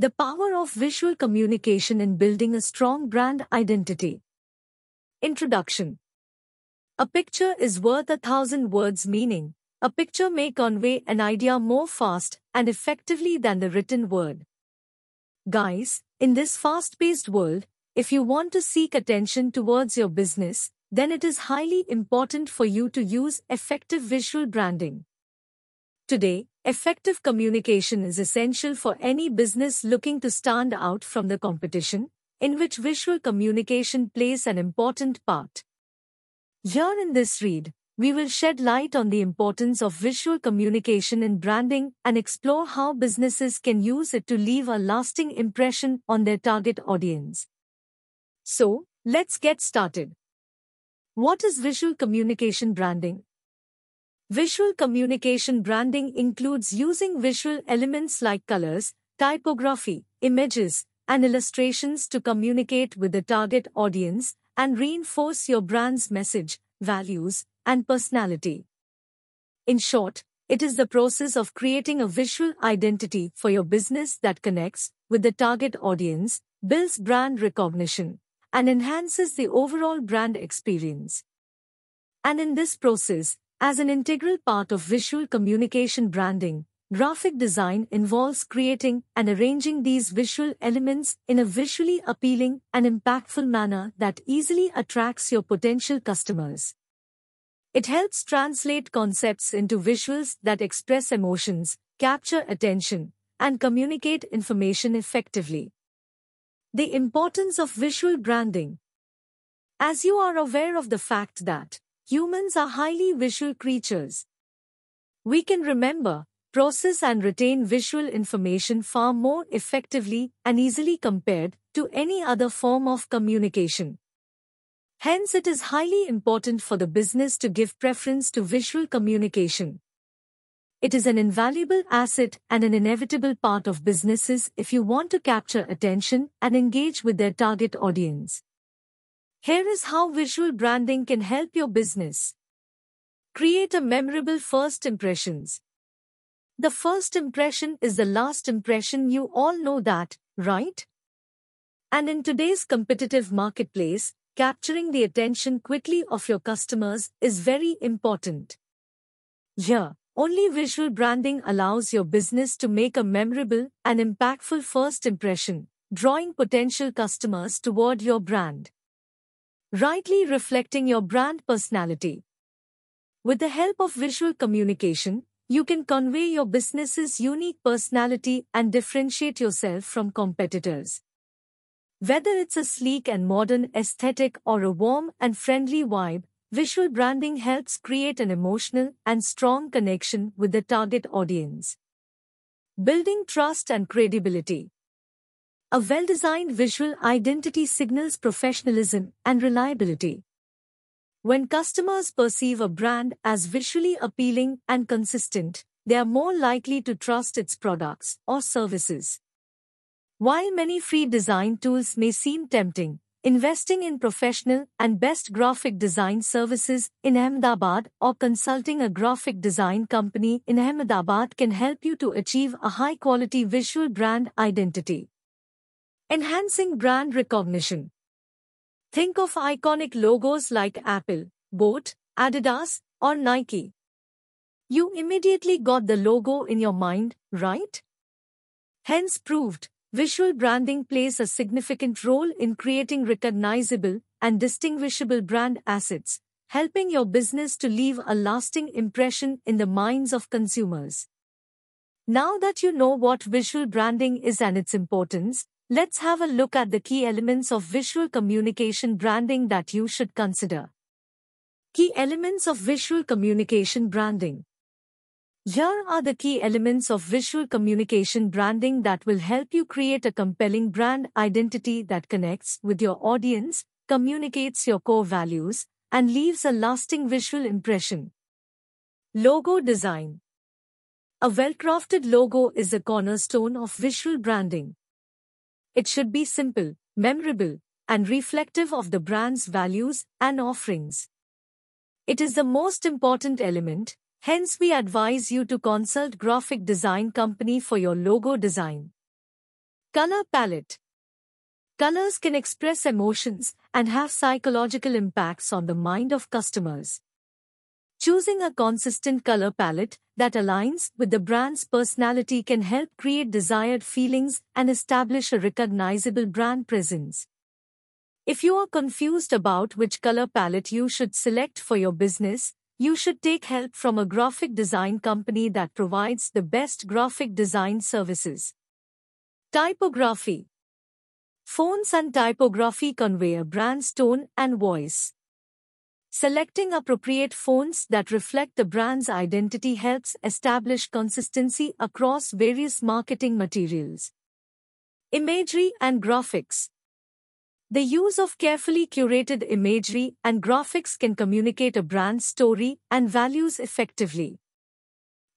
The power of visual communication in building a strong brand identity. Introduction A picture is worth a thousand words, meaning, a picture may convey an idea more fast and effectively than the written word. Guys, in this fast paced world, if you want to seek attention towards your business, then it is highly important for you to use effective visual branding. Today, effective communication is essential for any business looking to stand out from the competition, in which visual communication plays an important part. Here in this read, we will shed light on the importance of visual communication in branding and explore how businesses can use it to leave a lasting impression on their target audience. So, let's get started. What is visual communication branding? Visual communication branding includes using visual elements like colors, typography, images, and illustrations to communicate with the target audience and reinforce your brand's message, values, and personality. In short, it is the process of creating a visual identity for your business that connects with the target audience, builds brand recognition, and enhances the overall brand experience. And in this process, as an integral part of visual communication branding, graphic design involves creating and arranging these visual elements in a visually appealing and impactful manner that easily attracts your potential customers. It helps translate concepts into visuals that express emotions, capture attention, and communicate information effectively. The importance of visual branding. As you are aware of the fact that Humans are highly visual creatures. We can remember, process and retain visual information far more effectively and easily compared to any other form of communication. Hence it is highly important for the business to give preference to visual communication. It is an invaluable asset and an inevitable part of businesses if you want to capture attention and engage with their target audience. Here is how visual branding can help your business. Create a memorable first impressions. The first impression is the last impression you all know that, right? And in today's competitive marketplace, capturing the attention quickly of your customers is very important. Here, only visual branding allows your business to make a memorable and impactful first impression, drawing potential customers toward your brand rightly reflecting your brand personality. With the help of visual communication, you can convey your business's unique personality and differentiate yourself from competitors. Whether it's a sleek and modern aesthetic or a warm and friendly vibe, visual branding helps create an emotional and strong connection with the target audience. Building trust and credibility. A well-designed visual identity signals professionalism and reliability. When customers perceive a brand as visually appealing and consistent, they are more likely to trust its products or services. While many free design tools may seem tempting, investing in professional and best graphic design services in Ahmedabad or consulting a graphic design company in Ahmedabad can help you to achieve a high quality visual brand identity. Enhancing brand recognition. Think of iconic logos like Apple, Boat, Adidas, or Nike. You immediately got the logo in your mind, right? Hence proved, visual branding plays a significant role in creating recognizable and distinguishable brand assets, helping your business to leave a lasting impression in the minds of consumers. Now that you know what visual branding is and its importance, Let's have a look at the key elements of visual communication branding that you should consider. Key elements of visual communication branding. Here are the key elements of visual communication branding that will help you create a compelling brand identity that connects with your audience, communicates your core values, and leaves a lasting visual impression. Logo design. A well-crafted logo is a cornerstone of visual branding. It should be simple, memorable, and reflective of the brand's values and offerings. It is the most important element, hence we advise you to consult graphic design company for your logo design. Color palette. Colors can express emotions and have psychological impacts on the mind of customers. Choosing a consistent color palette that aligns with the brand's personality can help create desired feelings and establish a recognizable brand presence. If you are confused about which color palette you should select for your business, you should take help from a graphic design company that provides the best graphic design services. Typography Fonts and typography convey a brand's tone and voice. Selecting appropriate fonts that reflect the brand's identity helps establish consistency across various marketing materials. Imagery and graphics. The use of carefully curated imagery and graphics can communicate a brand's story and values effectively.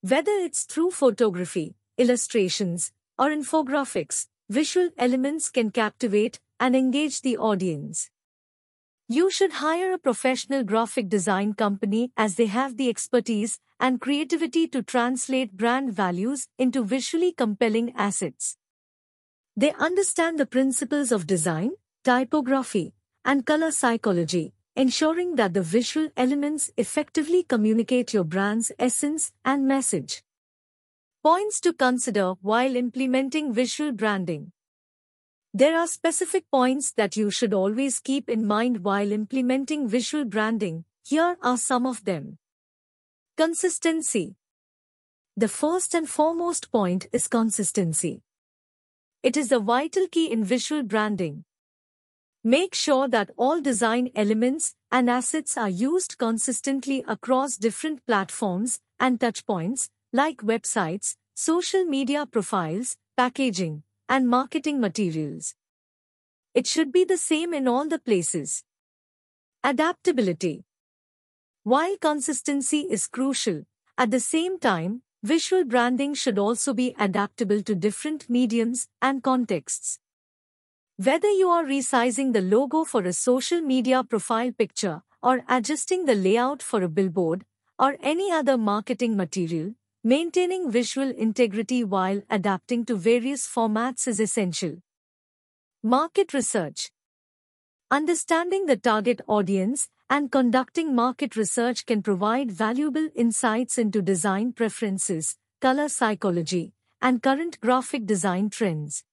Whether it's through photography, illustrations, or infographics, visual elements can captivate and engage the audience. You should hire a professional graphic design company as they have the expertise and creativity to translate brand values into visually compelling assets. They understand the principles of design, typography, and color psychology, ensuring that the visual elements effectively communicate your brand's essence and message. Points to consider while implementing visual branding. There are specific points that you should always keep in mind while implementing visual branding. Here are some of them. Consistency. The first and foremost point is consistency. It is a vital key in visual branding. Make sure that all design elements and assets are used consistently across different platforms and touchpoints, like websites, social media profiles, packaging, and marketing materials. It should be the same in all the places. Adaptability. While consistency is crucial, at the same time, visual branding should also be adaptable to different mediums and contexts. Whether you are resizing the logo for a social media profile picture or adjusting the layout for a billboard or any other marketing material, Maintaining visual integrity while adapting to various formats is essential. Market research. Understanding the target audience and conducting market research can provide valuable insights into design preferences, color psychology, and current graphic design trends.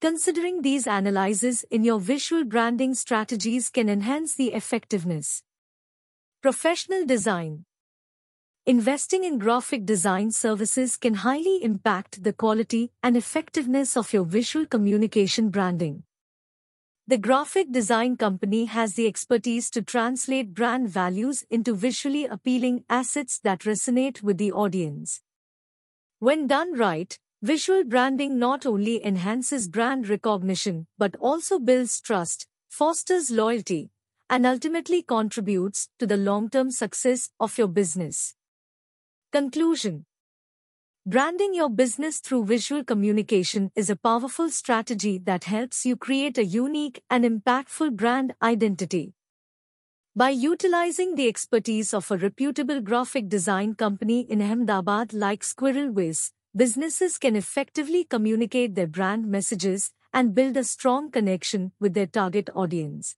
Considering these analyses in your visual branding strategies can enhance the effectiveness. Professional design. Investing in graphic design services can highly impact the quality and effectiveness of your visual communication branding. The graphic design company has the expertise to translate brand values into visually appealing assets that resonate with the audience. When done right, visual branding not only enhances brand recognition but also builds trust, fosters loyalty, and ultimately contributes to the long-term success of your business. Conclusion Branding your business through visual communication is a powerful strategy that helps you create a unique and impactful brand identity. By utilizing the expertise of a reputable graphic design company in Ahmedabad like Squirrelwiz, businesses can effectively communicate their brand messages and build a strong connection with their target audience.